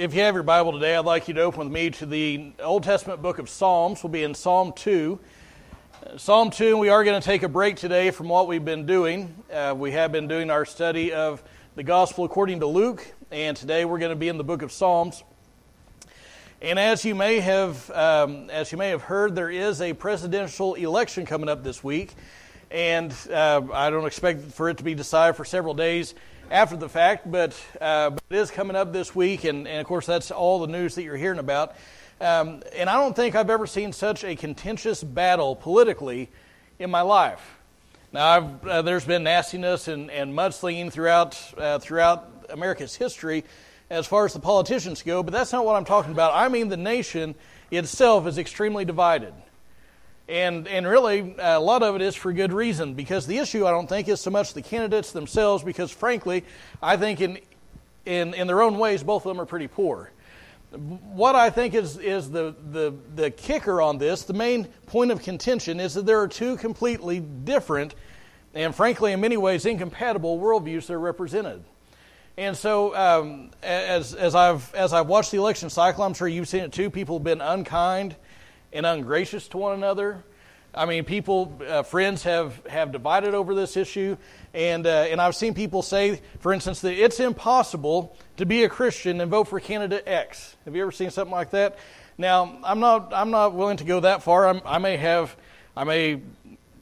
if you have your Bible today, I'd like you to open with me to the Old Testament book of Psalms. We'll be in Psalm 2. Psalm 2, we are going to take a break today from what we've been doing. Uh, we have been doing our study of the Gospel according to Luke, and today we're going to be in the book of Psalms. And as you may have, um, as you may have heard, there is a presidential election coming up this week, and uh, I don't expect for it to be decided for several days after the fact, but, uh, but it is coming up this week, and, and, of course, that's all the news that you're hearing about. Um, and I don't think I've ever seen such a contentious battle politically in my life. Now, uh, there's been nastiness and, and mudslinging throughout, uh, throughout America's history as far as the politicians go, but that's not what I'm talking about. I mean, the nation itself is extremely divided. And, and really, a lot of it is for good reason because the issue, I don't think, is so much the candidates themselves, because frankly, I think in, in, in their own ways, both of them are pretty poor. What I think is, is the, the, the kicker on this, the main point of contention, is that there are two completely different and, frankly, in many ways, incompatible worldviews that are represented. And so, um, as, as, I've, as I've watched the election cycle, I'm sure you've seen it too, people have been unkind and ungracious to one another. I mean, people, uh, friends have, have divided over this issue. And, uh, and I've seen people say, for instance, that it's impossible to be a Christian and vote for candidate X. Have you ever seen something like that? Now, I'm not, I'm not willing to go that far. I'm, i may have, I may,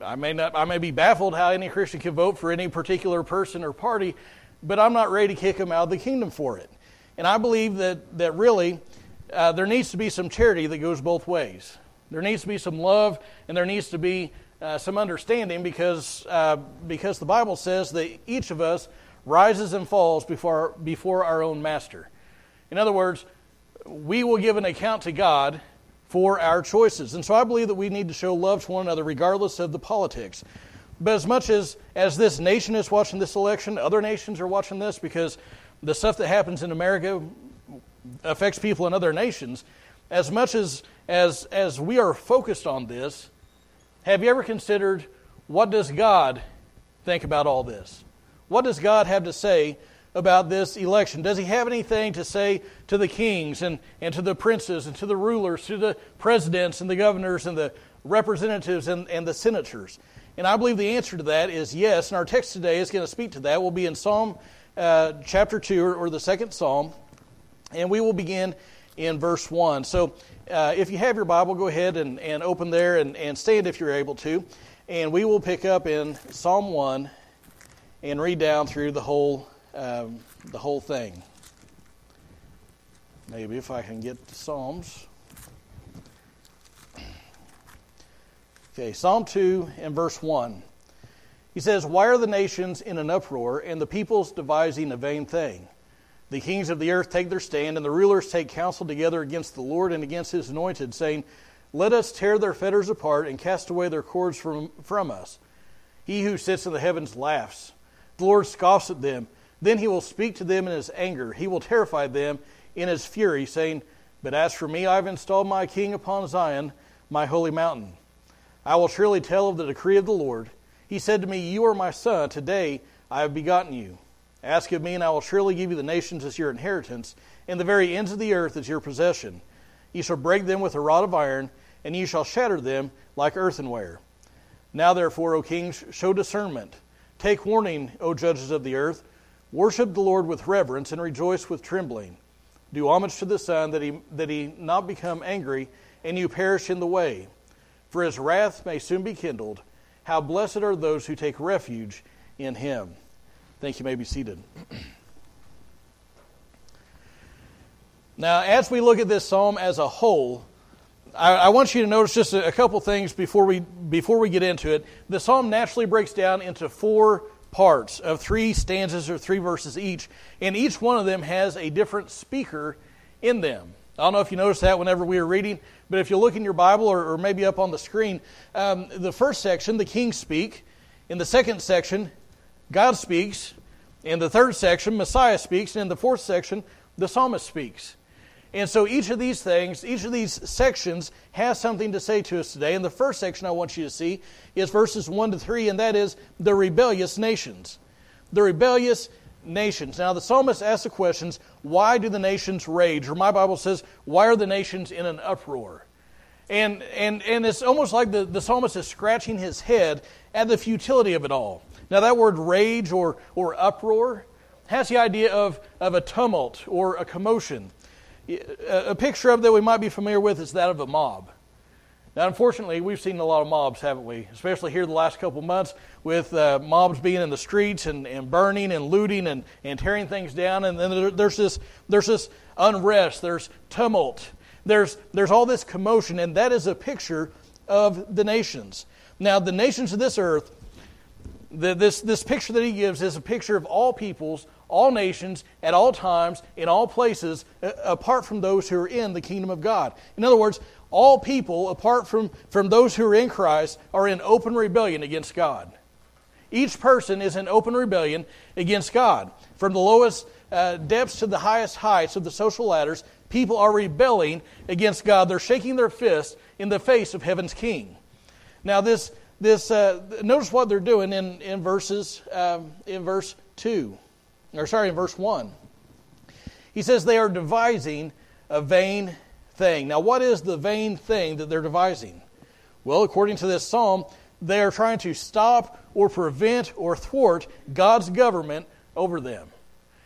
I may not, I may be baffled how any Christian can vote for any particular person or party, but I'm not ready to kick them out of the kingdom for it. And I believe that, that really uh, there needs to be some charity that goes both ways. There needs to be some love, and there needs to be uh, some understanding because, uh, because the Bible says that each of us rises and falls before, before our own master. In other words, we will give an account to God for our choices. And so I believe that we need to show love to one another regardless of the politics. But as much as, as this nation is watching this election, other nations are watching this because the stuff that happens in America affects people in other nations. As much as, as, as we are focused on this, have you ever considered what does God think about all this? What does God have to say about this election? Does he have anything to say to the kings and, and to the princes and to the rulers, to the presidents and the governors and the representatives and, and the senators? And I believe the answer to that is yes. And our text today is going to speak to that. We'll be in Psalm uh, chapter 2, or, or the second Psalm. And we will begin in verse 1. So uh, if you have your Bible, go ahead and, and open there and, and stand if you're able to. And we will pick up in Psalm 1 and read down through the whole, um, the whole thing. Maybe if I can get the Psalms. Okay, Psalm 2 and verse 1. He says, Why are the nations in an uproar and the peoples devising a vain thing? The kings of the earth take their stand, and the rulers take counsel together against the Lord and against his anointed, saying, Let us tear their fetters apart and cast away their cords from, from us. He who sits in the heavens laughs. The Lord scoffs at them. Then he will speak to them in his anger. He will terrify them in his fury, saying, But as for me, I have installed my king upon Zion, my holy mountain. I will surely tell of the decree of the Lord. He said to me, You are my son. Today I have begotten you. Ask of me, and I will surely give you the nations as your inheritance, and the very ends of the earth as your possession. You shall break them with a rod of iron, and you shall shatter them like earthenware. Now, therefore, O kings, show discernment. Take warning, O judges of the earth. Worship the Lord with reverence, and rejoice with trembling. Do homage to the Son, that he, that he not become angry, and you perish in the way. For his wrath may soon be kindled. How blessed are those who take refuge in him. Thank you. may be seated. Now, as we look at this psalm as a whole, I, I want you to notice just a, a, couple things before we before we get into it. The psalm naturally breaks down into four parts of three stanzas or three verses each, and each one of them has a different speaker in them. I don't know if you noticed that whenever we were reading, but if you look in your Bible or, or maybe up on the screen, um, the first section, the kings speak. In the second section, God speaks. In the third section, Messiah speaks. And in the fourth section, the psalmist speaks. And so each of these things, each of these sections has something to say to us today. And the first section I want you to see is verses 1 to 3, and that is the rebellious nations. The rebellious nations. Now, the psalmist asks the questions why do the nations rage? Or my Bible says, why are the nations in an uproar? And, and, and it's almost like the, the psalmist is scratching his head at the futility of it all. Now, that word rage or, or uproar has the idea of, of a tumult or a commotion. A, picture of that we might be familiar with is that of a mob. Now, unfortunately, we've seen a lot of mobs, haven't we? Especially here the last couple months with uh, mobs being in the streets and, and burning and looting and, and tearing things down. And then there's this, there's this unrest, there's tumult, there's, there's all this commotion, and that is a picture of the nations. Now, the nations of this earth, the, this, this picture that he gives is a picture of all peoples, all nations, at all times, in all places, apart from those who are in the kingdom of God. In other words, all people, apart from, from those who are in Christ, are in open rebellion against God. Each person is in open rebellion against God. From the lowest uh, depths to the highest heights of the social ladders, people are rebelling against God. They're shaking their fist in the face of heaven's king. Now, this, this uh, notice what they're doing in, in verses um, in verse two, or sorry, in verse one. He says they are devising a vain thing. Now, what is the vain thing that they're devising? Well, according to this psalm, they are trying to stop or prevent or thwart God's government over them.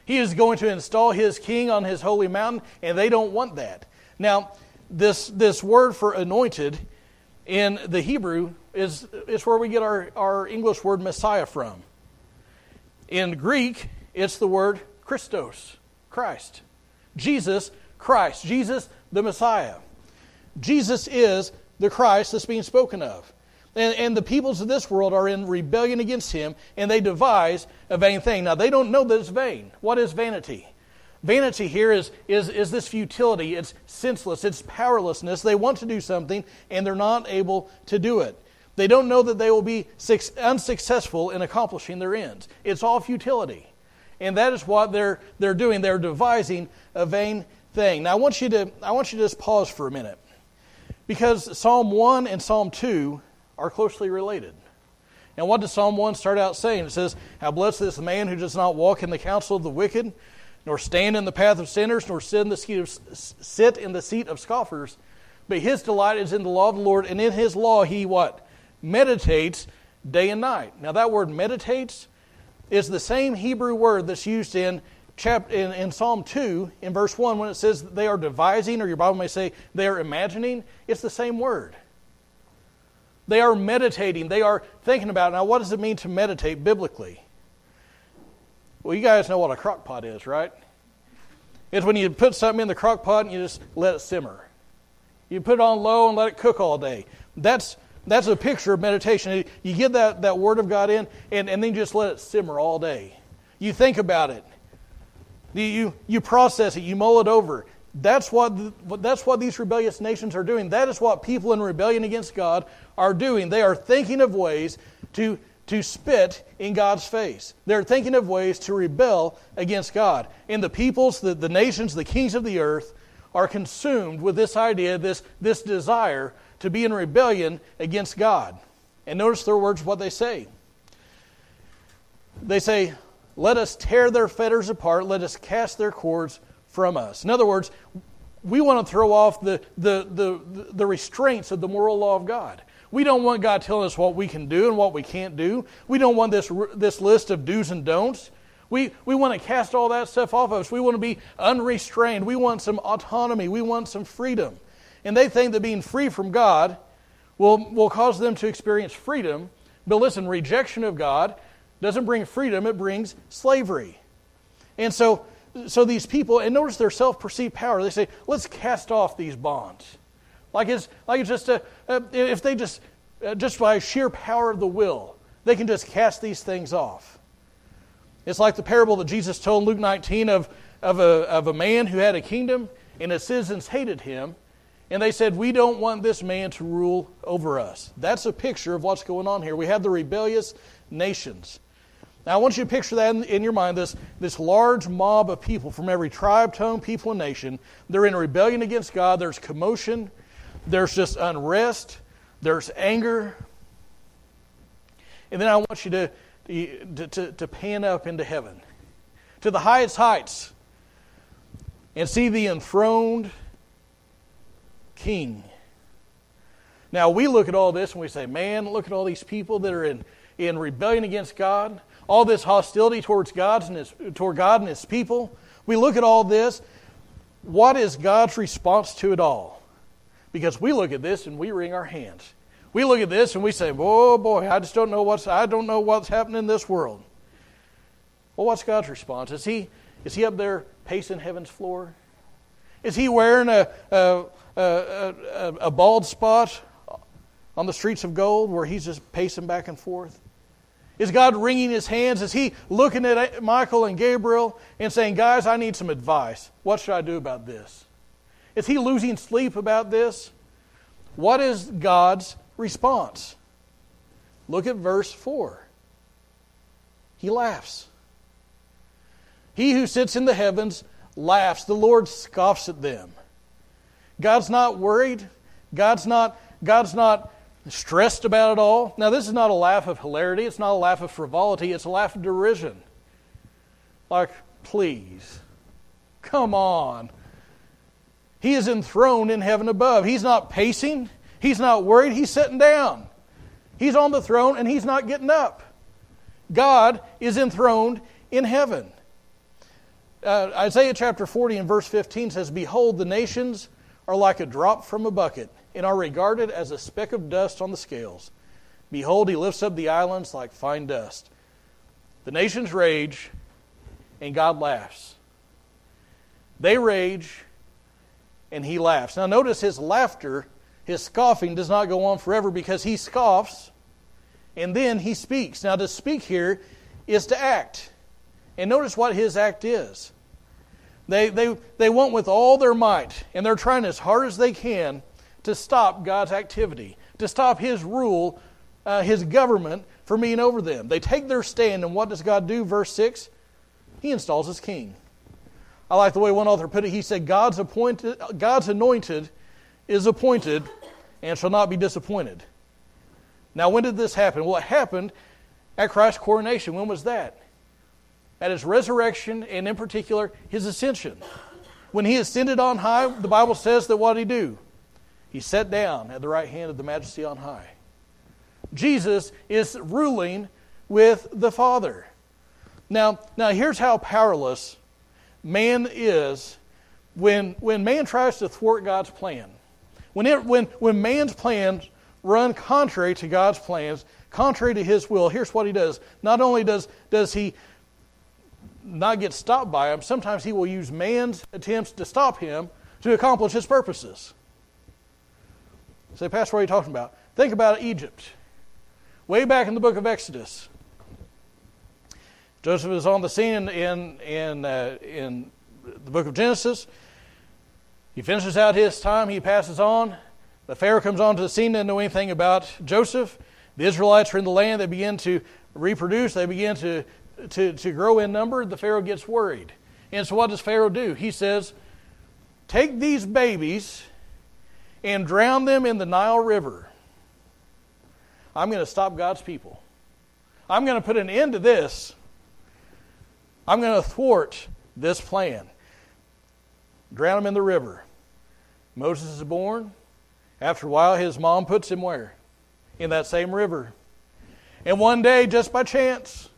He is going to install his king on his holy mountain, and they don't want that. Now, this, this word for anointed in the Hebrew is, is where we get our, our English word Messiah from. In Greek, it's the word Christos, Christ. Jesus, Christ. Jesus, the Messiah. Jesus is the Christ that's being spoken of. And, and, the peoples of this world are in rebellion against him, and they devise a vain thing. Now, they don't know that it's vain. What is vanity? Vanity here is, is, is this futility. It's senseless. It's powerlessness. They want to do something, and they're not able to do it. They don't know that they will be unsuccessful in accomplishing their ends. It's all futility. And that is what they're, they're doing. They're devising a vain thing. Now, I want you to, I want you to just pause for a minute. Because Psalm 1 and Psalm 2 are closely related. And what does Psalm 1 start out saying? It says, How blessed is the man who does not walk in the counsel of the wicked, nor stand in the path of sinners, nor sit in the seat of, sit in the seat of scoffers. But his delight is in the law of the Lord, and in his law he what? Meditates day and night. Now, that word meditates is the same Hebrew word that's used in, chapter, in, in Psalm 2, in verse 1, when it says they are devising, or your Bible may say they are imagining. It's the same word. They are meditating. They are thinking about it. Now, what does it mean to meditate biblically? Well, you guys know what a crock pot is, right? It's when you put something in the crock pot and you just let it simmer. You put it on low and let it cook all day. That's, that's a picture of meditation. You get that, that Word of God in, and, and then just let it simmer all day. You think about it. You, you process it. You mull it over. That's what, that's what these rebellious nations are doing. That is what people in rebellion against God are doing. They are thinking of ways to, to spit in God's face. They're thinking of ways to rebel against God. And the peoples, the, the nations, the kings of the earth are consumed with this idea, this, this desire to be in rebellion against God. And notice their words, what they say. They say, Let us tear their fetters apart, let us cast their cords from us. In other words, we want to throw off the, the, the, the restraints of the moral law of God. We don't want God telling us what we can do and what we can't do. We don't want this, this list of do's and don'ts. We, we want to cast all that stuff off of us. We want to be unrestrained. We want some autonomy. We want some freedom. And they think that being free from God will, will cause them to experience freedom. But listen, rejection of God doesn't bring freedom, it brings slavery. And so so these people, and notice their self perceived power, they say, let's cast off these bonds. Like it's, like it's just a, a if they just, uh, just by sheer power of the will, they can just cast these things off. It's like the parable that Jesus told in Luke 19 of, of, a, of a man who had a kingdom and his citizens hated him. And they said, We don't want this man to rule over us. That's a picture of what's going on here. We have the rebellious nations. Now, I want you to picture that in, in, your mind this, this large mob of people from every tribe, tongue, people, and nation. They're in rebellion against God. There's commotion, there's just unrest, there's anger. And then I want you to, to, to, to pan up into heaven. to the highest heights and see the enthroned king. Now, we look at all this and we say, man, look at all these people that are in, in rebellion against God, all this hostility towards God and his, toward God and his people. We look at all this. What is God's response to it all? Because we look at this and we wring our hands. We look at this and we say, "Oh boy, I just don't know what's I don't know what's happening in this world." Well, what's God's response? Is he is he up there pacing heaven's floor? Is he wearing a a, a, bald spot on the streets of gold where he's just pacing back and forth? Is God wringing his hands? Is he looking at Michael and Gabriel and saying, Guys, I need some advice. What should I do about this? Is he losing sleep about this? What is God's response? Look at verse 4. He laughs. He who sits in the heavens laughs. The Lord scoffs at them. God's not worried. God's not, God's not stressed about it all. Now, this is not a laugh of hilarity. It's not a laugh of frivolity. It's a laugh of derision. Like, please, come on. He is enthroned in heaven above. He's not pacing. He's not worried. He's sitting down. He's on the throne and he's not getting up. God is enthroned in heaven. Uh, Isaiah chapter 40 and verse 15 says, Behold, the nations are like a drop from a bucket and are regarded as a speck of dust on the scales. Behold, he lifts up the islands like fine dust. The nations rage, and God laughs. They rage, and he laughs. Now, notice his laughter, his scoffing, does not go on forever because he scoffs and then he speaks. Now, to speak here is to act. And notice what his act is. They, they, they want with all their might, and they're trying as hard as they can to stop God's activity, to stop His rule, uh, His government from being over them. They take their stand, and what does God do? Verse 6 He installs His king. I like the way one author put it. He said, God's, appointed, God's anointed is appointed and shall not be disappointed. Now, when did this happen? Well, it happened at Christ's coronation. When was that? At his resurrection, and in particular, his ascension. When he ascended on high, the Bible says that what did he do? He sat down at the right hand of the majesty on high. Jesus is ruling with the Father. Now, now here's how powerless man is when, when man tries to thwart God's plan. When, it, when, when man's plans run contrary to God's plans, contrary to his will, here's what he does. Not only does, does he not get stopped by him, sometimes he will use man's attempts to stop him to accomplish his purposes. Say, Pastor, what are you talking about? Think about Egypt. Way back in the book of Exodus, Joseph is on the scene in, in, uh, in the book of Genesis. He finishes out his time, he passes on. The Pharaoh comes onto the scene, doesn't know anything about Joseph. The Israelites are in the land, they begin to reproduce, they begin to, to, to grow in number. The Pharaoh gets worried. And so, what does Pharaoh do? He says, Take these babies and drown them in the Nile River. I'm going to stop God's people. I'm going to put an end to this. I'm going to thwart this plan. Drown him in the river. Moses is born. After a while, his mom puts him where? In that same river. And one day, just by chance,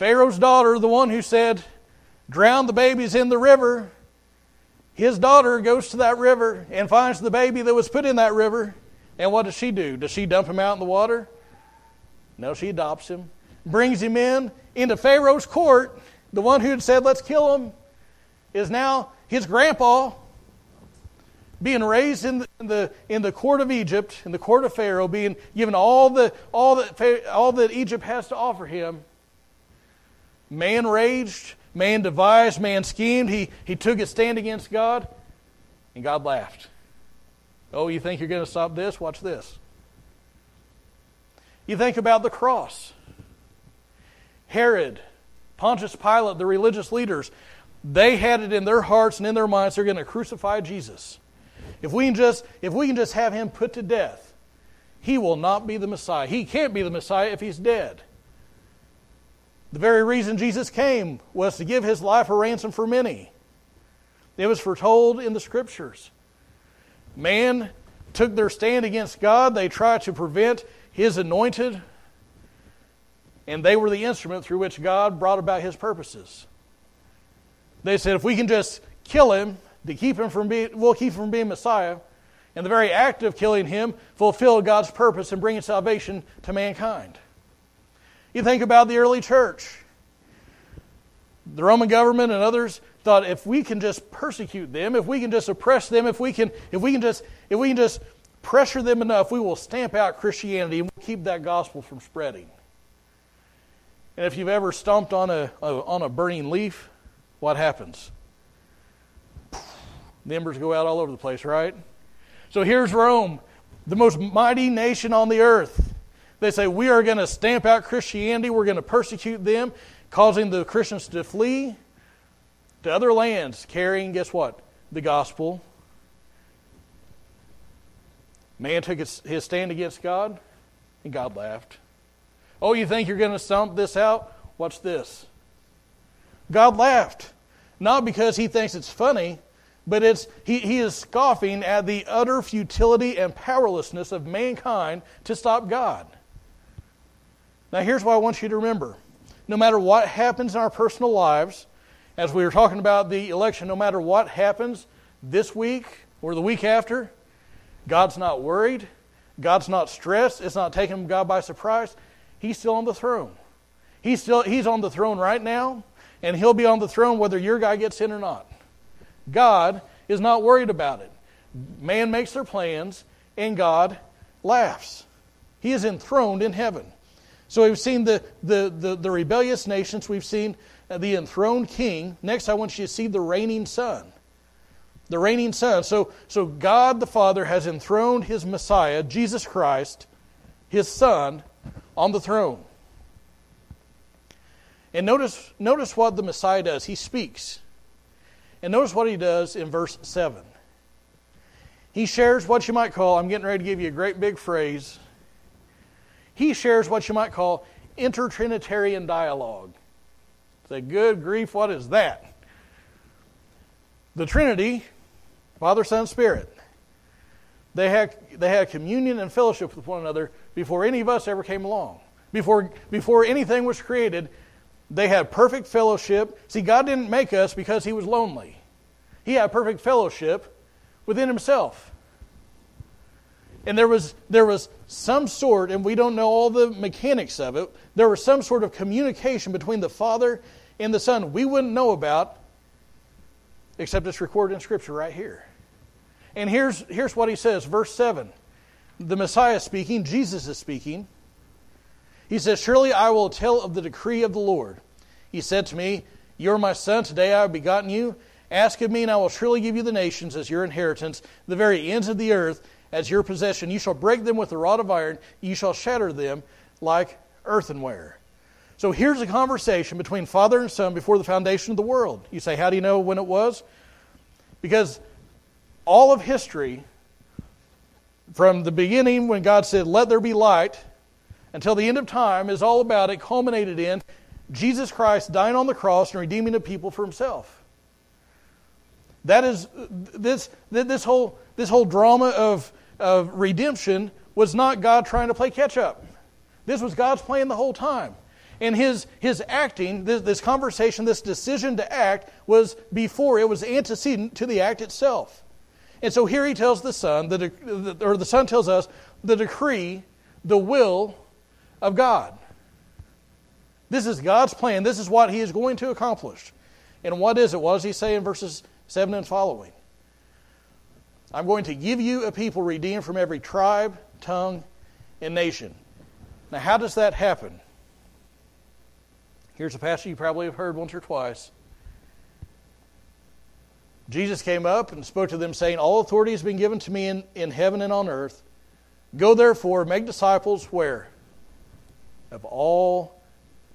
Pharaoh's daughter, the one who said, Drown the babies in the river, his daughter goes to that river and finds the baby that was put in that river. And what does she do? Does she dump him out in the water? No, she adopts him, brings him in into Pharaoh's court. The one who had said, let's kill him, is now his grandpa being raised in the, in the, in the court of Egypt, in the court of Pharaoh, being given all, the, all, that, all that Egypt has to offer him. Man raged, Man devised, man schemed. He, he took his stand against God, and God laughed. Oh, you think you're going to stop this? Watch this. You think about the cross. Herod, Pontius Pilate, the religious leaders, they had it in their hearts and in their minds they're going to crucify Jesus. If we can just if we can just have him put to death, he will not be the Messiah. He can't be the Messiah if he's dead. The very reason Jesus came was to give his life a ransom for many. It was foretold in the scriptures. Man took their stand against God, they tried to prevent his anointed, and they were the instrument through which God brought about his purposes. They said, if we can just kill him to keep him from being, we'll keep him from being Messiah. And the very act of killing him fulfilled God's purpose in bringing salvation to mankind. You think about the early church. The Roman government and others thought if we can just persecute them, if we can just oppress them, if we can, if we can just, if we can just pressure them enough, we will stamp out Christianity and we'll keep that gospel from spreading. And if you've ever stomped on a, a on a burning leaf, what happens? The embers go out all over the place, right? So here's Rome, the most mighty nation on the earth. They say, We are going to stamp out Christianity, we're going to persecute them, causing the Christians to flee to other lands, carrying, guess what? The gospel. Man took his, his stand against God, and God laughed. Oh, you think you're going to stomp this out? Watch this. God laughed. Not because he thinks it's funny, but it's, he, he is scoffing at the utter futility and powerlessness of mankind to stop God. Now, here's what I want you to remember no matter what happens in our personal lives, as we were talking about the election, no matter what happens this week or the week after, God's not worried. God's not stressed. It's not taking God by surprise. He's still on the throne. He's, still, he's on the throne right now, and he'll be on the throne whether your guy gets in or not. God is not worried about it. Man makes their plans, and God laughs. He is enthroned in heaven. So we've seen the, the, the, the rebellious nations, we've seen the enthroned king. Next, I want you to see the reigning son. The reigning son. So, so God the Father has enthroned his Messiah, Jesus Christ, his son, on the throne. And notice, notice what the Messiah does. He speaks. And notice what he does in verse 7. He shares what you might call, I'm getting ready to give you a great big phrase. He shares what you might call intertrinitarian dialogue. Say, good grief, what is that? The Trinity, Father, Son, Spirit, they had, they had communion and fellowship with one another before any of us ever came along. Before, before anything was created, they had perfect fellowship. See, God didn't make us because He was lonely, He had perfect fellowship within Himself. And there was, there was some sort, and we don't know all the mechanics of it, there was some sort of communication between the Father and the Son we wouldn't know about, except it's recorded in Scripture right here. And here's, here's what he says, verse 7. The Messiah speaking, Jesus is speaking. He says, Surely I will tell of the decree of the Lord. He said to me, You are my son, today I have begotten you. Ask of me, and I will surely give you the nations as your inheritance, the very ends of the earth as your possession. You shall break them with a rod of iron, you shall shatter them like earthenware. So here's a conversation between father and son before the foundation of the world. You say, How do you know when it was? Because all of history, from the beginning when God said, Let there be light, until the end of time is all about it, culminated in Jesus Christ dying on the cross and redeeming the people for himself. That is, this, this, whole, this whole drama of, of redemption was not God trying to play catch up. This was God's plan the whole time. And his, his acting, this, this conversation, this decision to act, was before, it was antecedent to the act itself. And so here he tells the Son, the, or the Son tells us, the decree, the will of God. This is God's plan. This is what He is going to accomplish. And what is it? What does He say in verses 7 and following? I'm going to give you a people redeemed from every tribe, tongue, and nation. Now, how does that happen? Here's a passage you probably have heard once or twice. Jesus came up and spoke to them, saying, All authority has been given to me in, in heaven and on earth. Go therefore, make disciples where? of all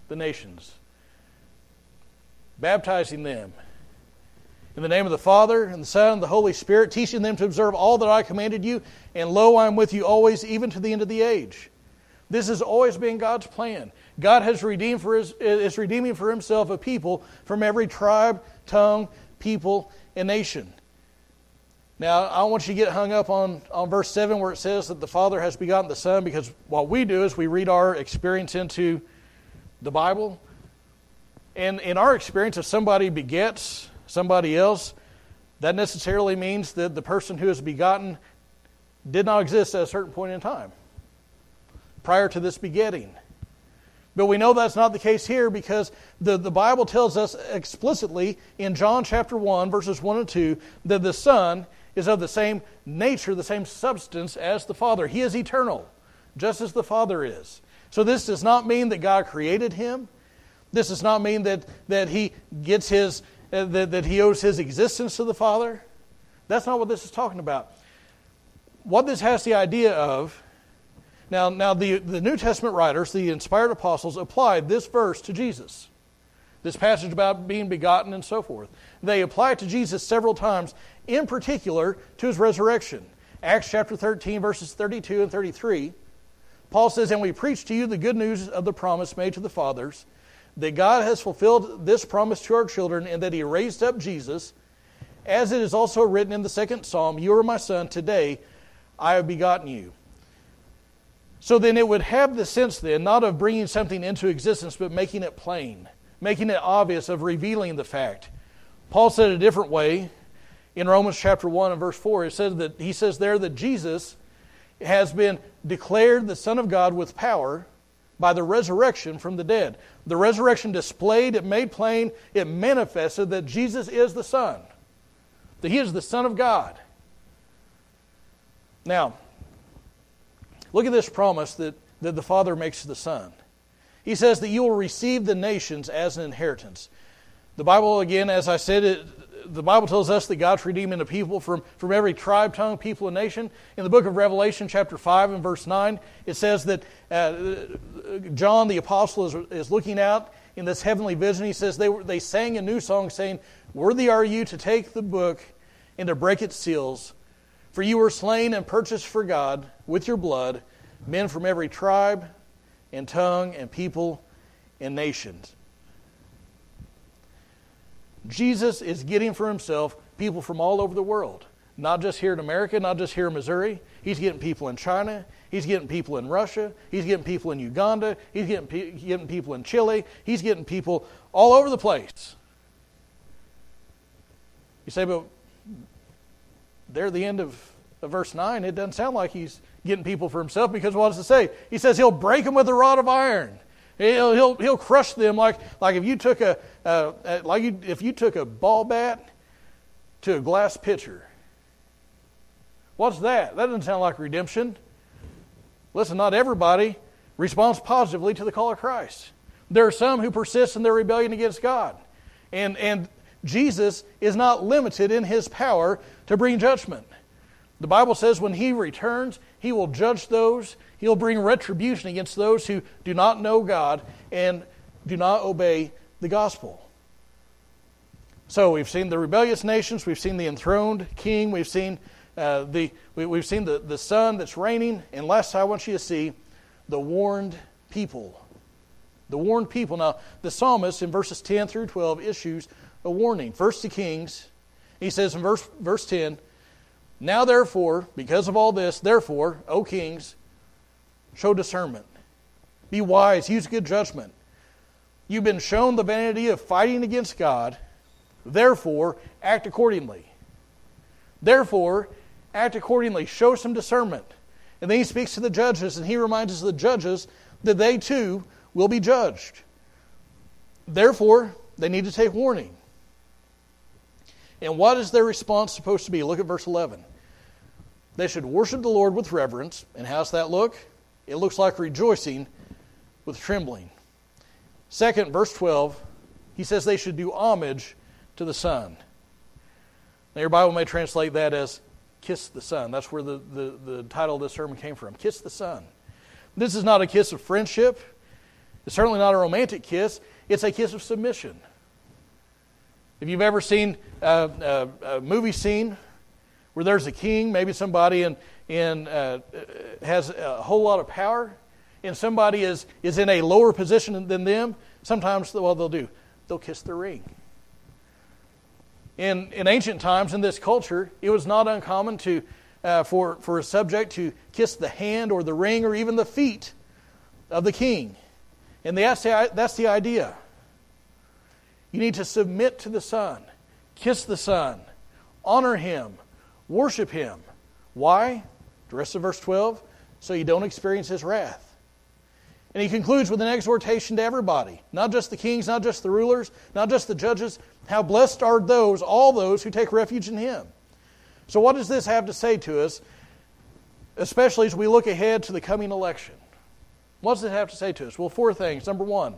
the nations, baptizing them in the name of the Father, and the Son, and the Holy Spirit, teaching them to observe all that I commanded you, and lo, I am with you always, even to the end of the age. This has always been God's plan. God has redeemed for his, is redeeming for himself a people from every tribe, tongue, people, and nation. Now, I want you to get hung up on, on verse 7 where it says that the Father has begotten the Son, because what we do is we read our experience into the Bible. And in our experience, if somebody begets somebody else, that necessarily means that the person who is begotten did not exist at a certain point in time prior to this begetting. But we know that's not the case here because the, the Bible tells us explicitly in John chapter 1, verses 1 and 2, that the Son is of the same nature, the same substance as the Father. He is eternal, just as the Father is. So this does not mean that God created him. This does not mean that, that he gets his Uh, that, that he owes his existence to the Father. That's not what this is talking about. What this has the idea of now, now the, the New Testament writers, the inspired apostles, applied this verse to Jesus. This passage about being begotten and so forth. They apply it to Jesus several times, in particular to his resurrection. Acts chapter 13, verses 32 and 33. Paul says, And we preach to you the good news of the promise made to the fathers, that God has fulfilled this promise to our children, and that he raised up Jesus, as it is also written in the second psalm, You are my son, today I have begotten you. So then it would have the sense then, not of bringing something into existence, but making it plain, making it obvious, of revealing the fact. Paul said a different way in Romans chapter 1 and verse 4. It says that he says there that Jesus has been declared the Son of God with power by the resurrection from the dead. The resurrection displayed, it made plain, it manifested that Jesus is the Son, that He is the Son of God. Now, Look at this promise that, that the Father makes to the Son. He says that you will receive the nations as an inheritance. The Bible, again, as I said, it, the Bible tells us that God's redeeming the people from, from every tribe, tongue, people, and nation. In the book of Revelation, chapter 5 and verse 9, it says that uh, John the apostle is, is looking out in this heavenly vision. He says they, were, they sang a new song saying, Worthy are you to take the book and to break its seals, for you were slain and purchased for God with your blood men from every tribe and tongue and people and nations. Jesus is getting for himself people from all over the world. Not just here in America, not just here in Missouri. He's getting people in China. He's getting people in Russia. He's getting people in Uganda. He's getting, pe- getting people in Chile. He's getting people all over the place. You say, but there the end of, of verse 9, it doesn't sound like he's getting people for himself because what does it say? He says he'll break them with a rod of iron. He'll, he'll, he'll crush them like, like if you took a like you, if you took a ball bat to a glass pitcher. What's that? That doesn't sound like redemption. Listen, not everybody responds positively to the call of Christ. There are some who persist in their rebellion against God. And, and Jesus is not limited in his power to bring judgment. The Bible says when he returns, he will judge those, he'll bring retribution against those who do not know God and do not obey the gospel. So we've seen the rebellious nations, we've seen the enthroned king, we've seen uh, the we, have seen the, the son that's reigning, and last I want you to see the warned people. The warned people. Now, the psalmist in verses 10 through 12 issues a warning. First to Kings, he says in verse, verse 10, now, therefore, because of all this, therefore, O kings, show discernment. Be wise, use good judgment. You've been shown the vanity of fighting against God, therefore, act accordingly. Therefore, act accordingly. Show some discernment. And then he speaks to the judges, and he reminds us the judges that they too will be judged. Therefore, they need to take warning. And what is their response supposed to be? Look at verse 11. They should worship the Lord with reverence. And how's that look? It looks like rejoicing with trembling. Second, verse 12, he says they should do homage to the Son. Now, your Bible may translate that as kiss the Son. That's where the, the, the title of this sermon came from kiss the Son. This is not a kiss of friendship, it's certainly not a romantic kiss, it's a kiss of submission. If you've ever seen a, a, a movie scene where there's a king, maybe somebody in, in, uh, has a whole lot of power, and somebody is, is in a lower position than them, sometimes what they'll do, they'll kiss the ring. In, in ancient times, in this culture, it was not uncommon to, uh, for, for a subject to kiss the hand or the ring or even the feet of the king. And that's the, that's the idea. You need to submit to the Son, kiss the Son, honor Him, worship Him. Why? The rest of verse 12 so you don't experience His wrath. And he concludes with an exhortation to everybody, not just the kings, not just the rulers, not just the judges. How blessed are those, all those who take refuge in him. So, what does this have to say to us, especially as we look ahead to the coming election? What does it have to say to us? Well, four things. Number one,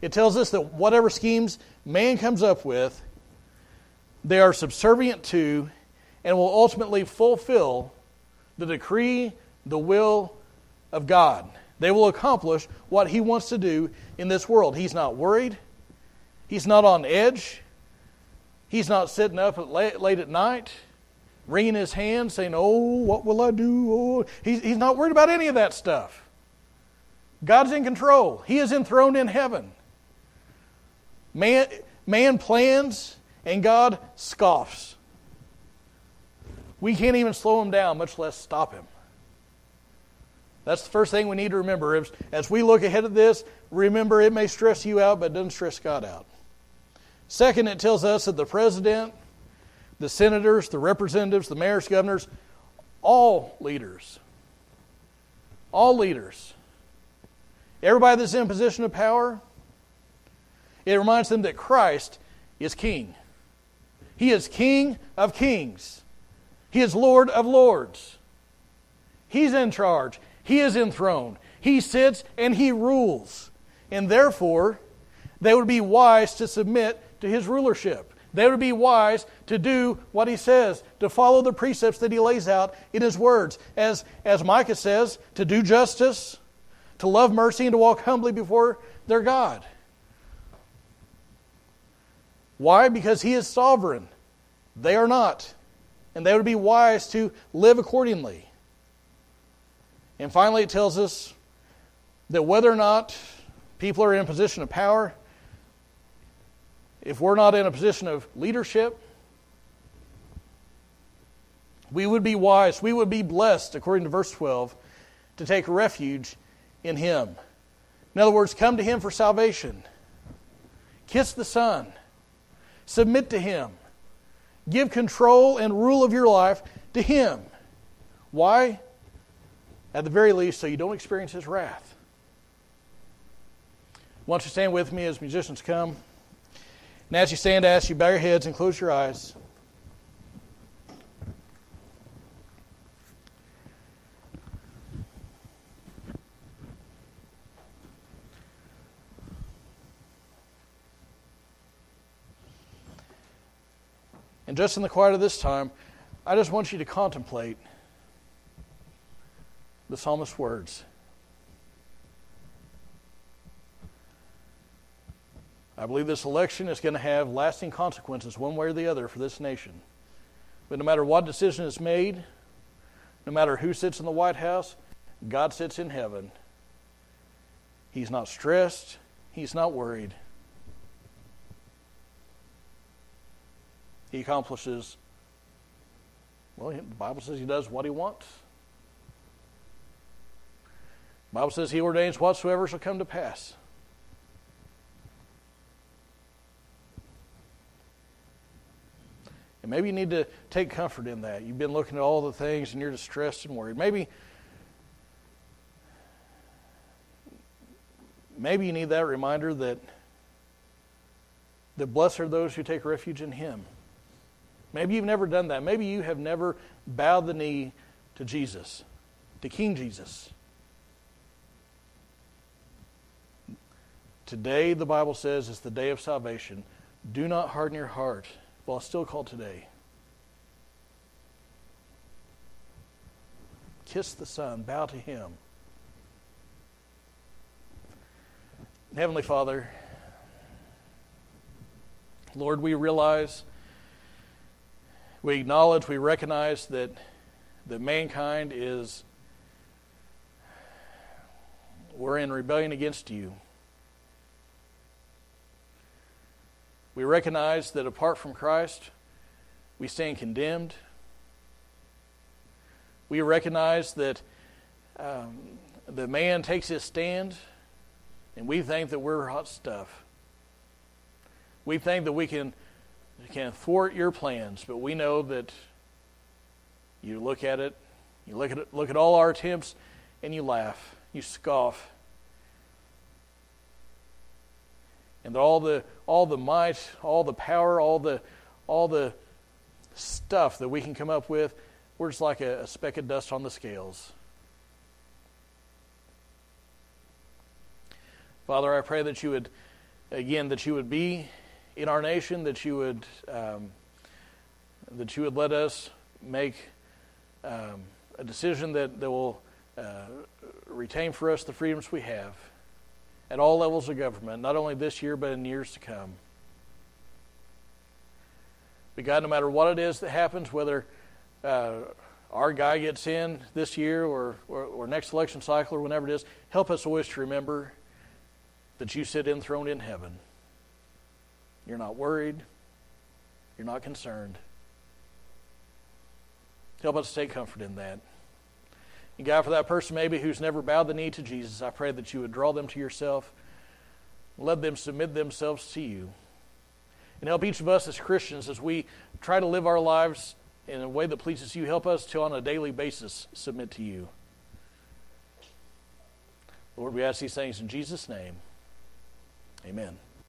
it tells us that whatever schemes man comes up with, they are subservient to and will ultimately fulfill the decree, the will, of God. They will accomplish what He wants to do in this world. He's not worried, He's not on edge, He's not sitting up late, at night, wringing his hands, saying, Oh, what will I do? Oh. He's, he's not worried about any of that stuff. God's in control, He is enthroned in heaven. Man, man plans, and God scoffs. We can't even slow him down, much less stop him. That's the first thing we need to remember. As, we look ahead of this, remember it may stress you out, but it doesn't stress God out. Second, it tells us that the president, the senators, the representatives, the mayors, governors, all leaders, all leaders, everybody that's in position of power, it reminds them that Christ is king. He is king of kings. He is Lord of lords. He's in charge. He is enthroned. He sits and he rules. And therefore, they would be wise to submit to his rulership. They would be wise to do what he says, to follow the precepts that he lays out in his words. As, as Micah says, to do justice, to love mercy, and to walk humbly before their God. Why? Because he is sovereign. They are not. And they would be wise to live accordingly. And finally, it tells us that whether or not people are in a position of power, if we're not in a position of leadership, we would be wise, we would be blessed, according to verse 12, to take refuge in Him. In other words, come to Him for salvation. Kiss the Son. Submit to Him. Give control and rule of your life to Him. Why? at the very least, so you don't experience his wrath. Why don't you stand with me as musicians come? And as you stand, I ask you bow your heads and close your eyes. And just in the quiet of this time, I just want you to contemplate the psalmist's words. I believe this election is going to have lasting consequences, one way or the other, for this nation. But no matter what decision is made, no matter who sits in the White House, God sits in heaven. He's not stressed, He's not worried. He accomplishes, well, the Bible says He does what He wants. The Bible says he ordains whatsoever shall come to pass. And maybe you need to take comfort in that. You've been looking at all the things and you're distressed and worried. Maybe maybe you need that reminder that that blessed are those who take refuge in him. Maybe you've never done that. Maybe you have never bowed the knee to Jesus, to King Jesus. Today, the Bible says, is the day of salvation. Do not harden your heart while it's still called today. Kiss the Son, bow to Him. Heavenly Father, Lord, we realize, we acknowledge, we recognize that, that mankind is we're in rebellion against you. We recognize that apart from Christ, we stand condemned. We recognize that um, the man takes his stand, and we think that we're hot stuff. We think that we can, can thwart your plans, but we know that you look at it, you look at it, look at all our attempts, and you laugh, you scoff. And all the all the might, all the power, all the all the stuff that we can come up with, we're just like a, a speck of dust on the scales. Father, I pray that you would, again, that you would be in our nation, that you would, um, that you would let us make um, a decision that, that will uh, retain for us the freedoms we have at all levels of government, not only this year, but in years to come. But God, no matter what it is that happens, whether uh, our guy gets in this year or, or, or next election cycle or whenever it is, help us always to remember that you sit enthroned in heaven. You're not worried. You're not concerned. Help us take comfort in that. And God, for that person maybe who's never bowed the knee to Jesus, I pray that you would draw them to yourself. Let them submit themselves to you. And help each of us as Christians as we try to live our lives in a way that pleases you. Help us to, on a daily basis, submit to you. Lord, we ask these things in Jesus' name. Amen.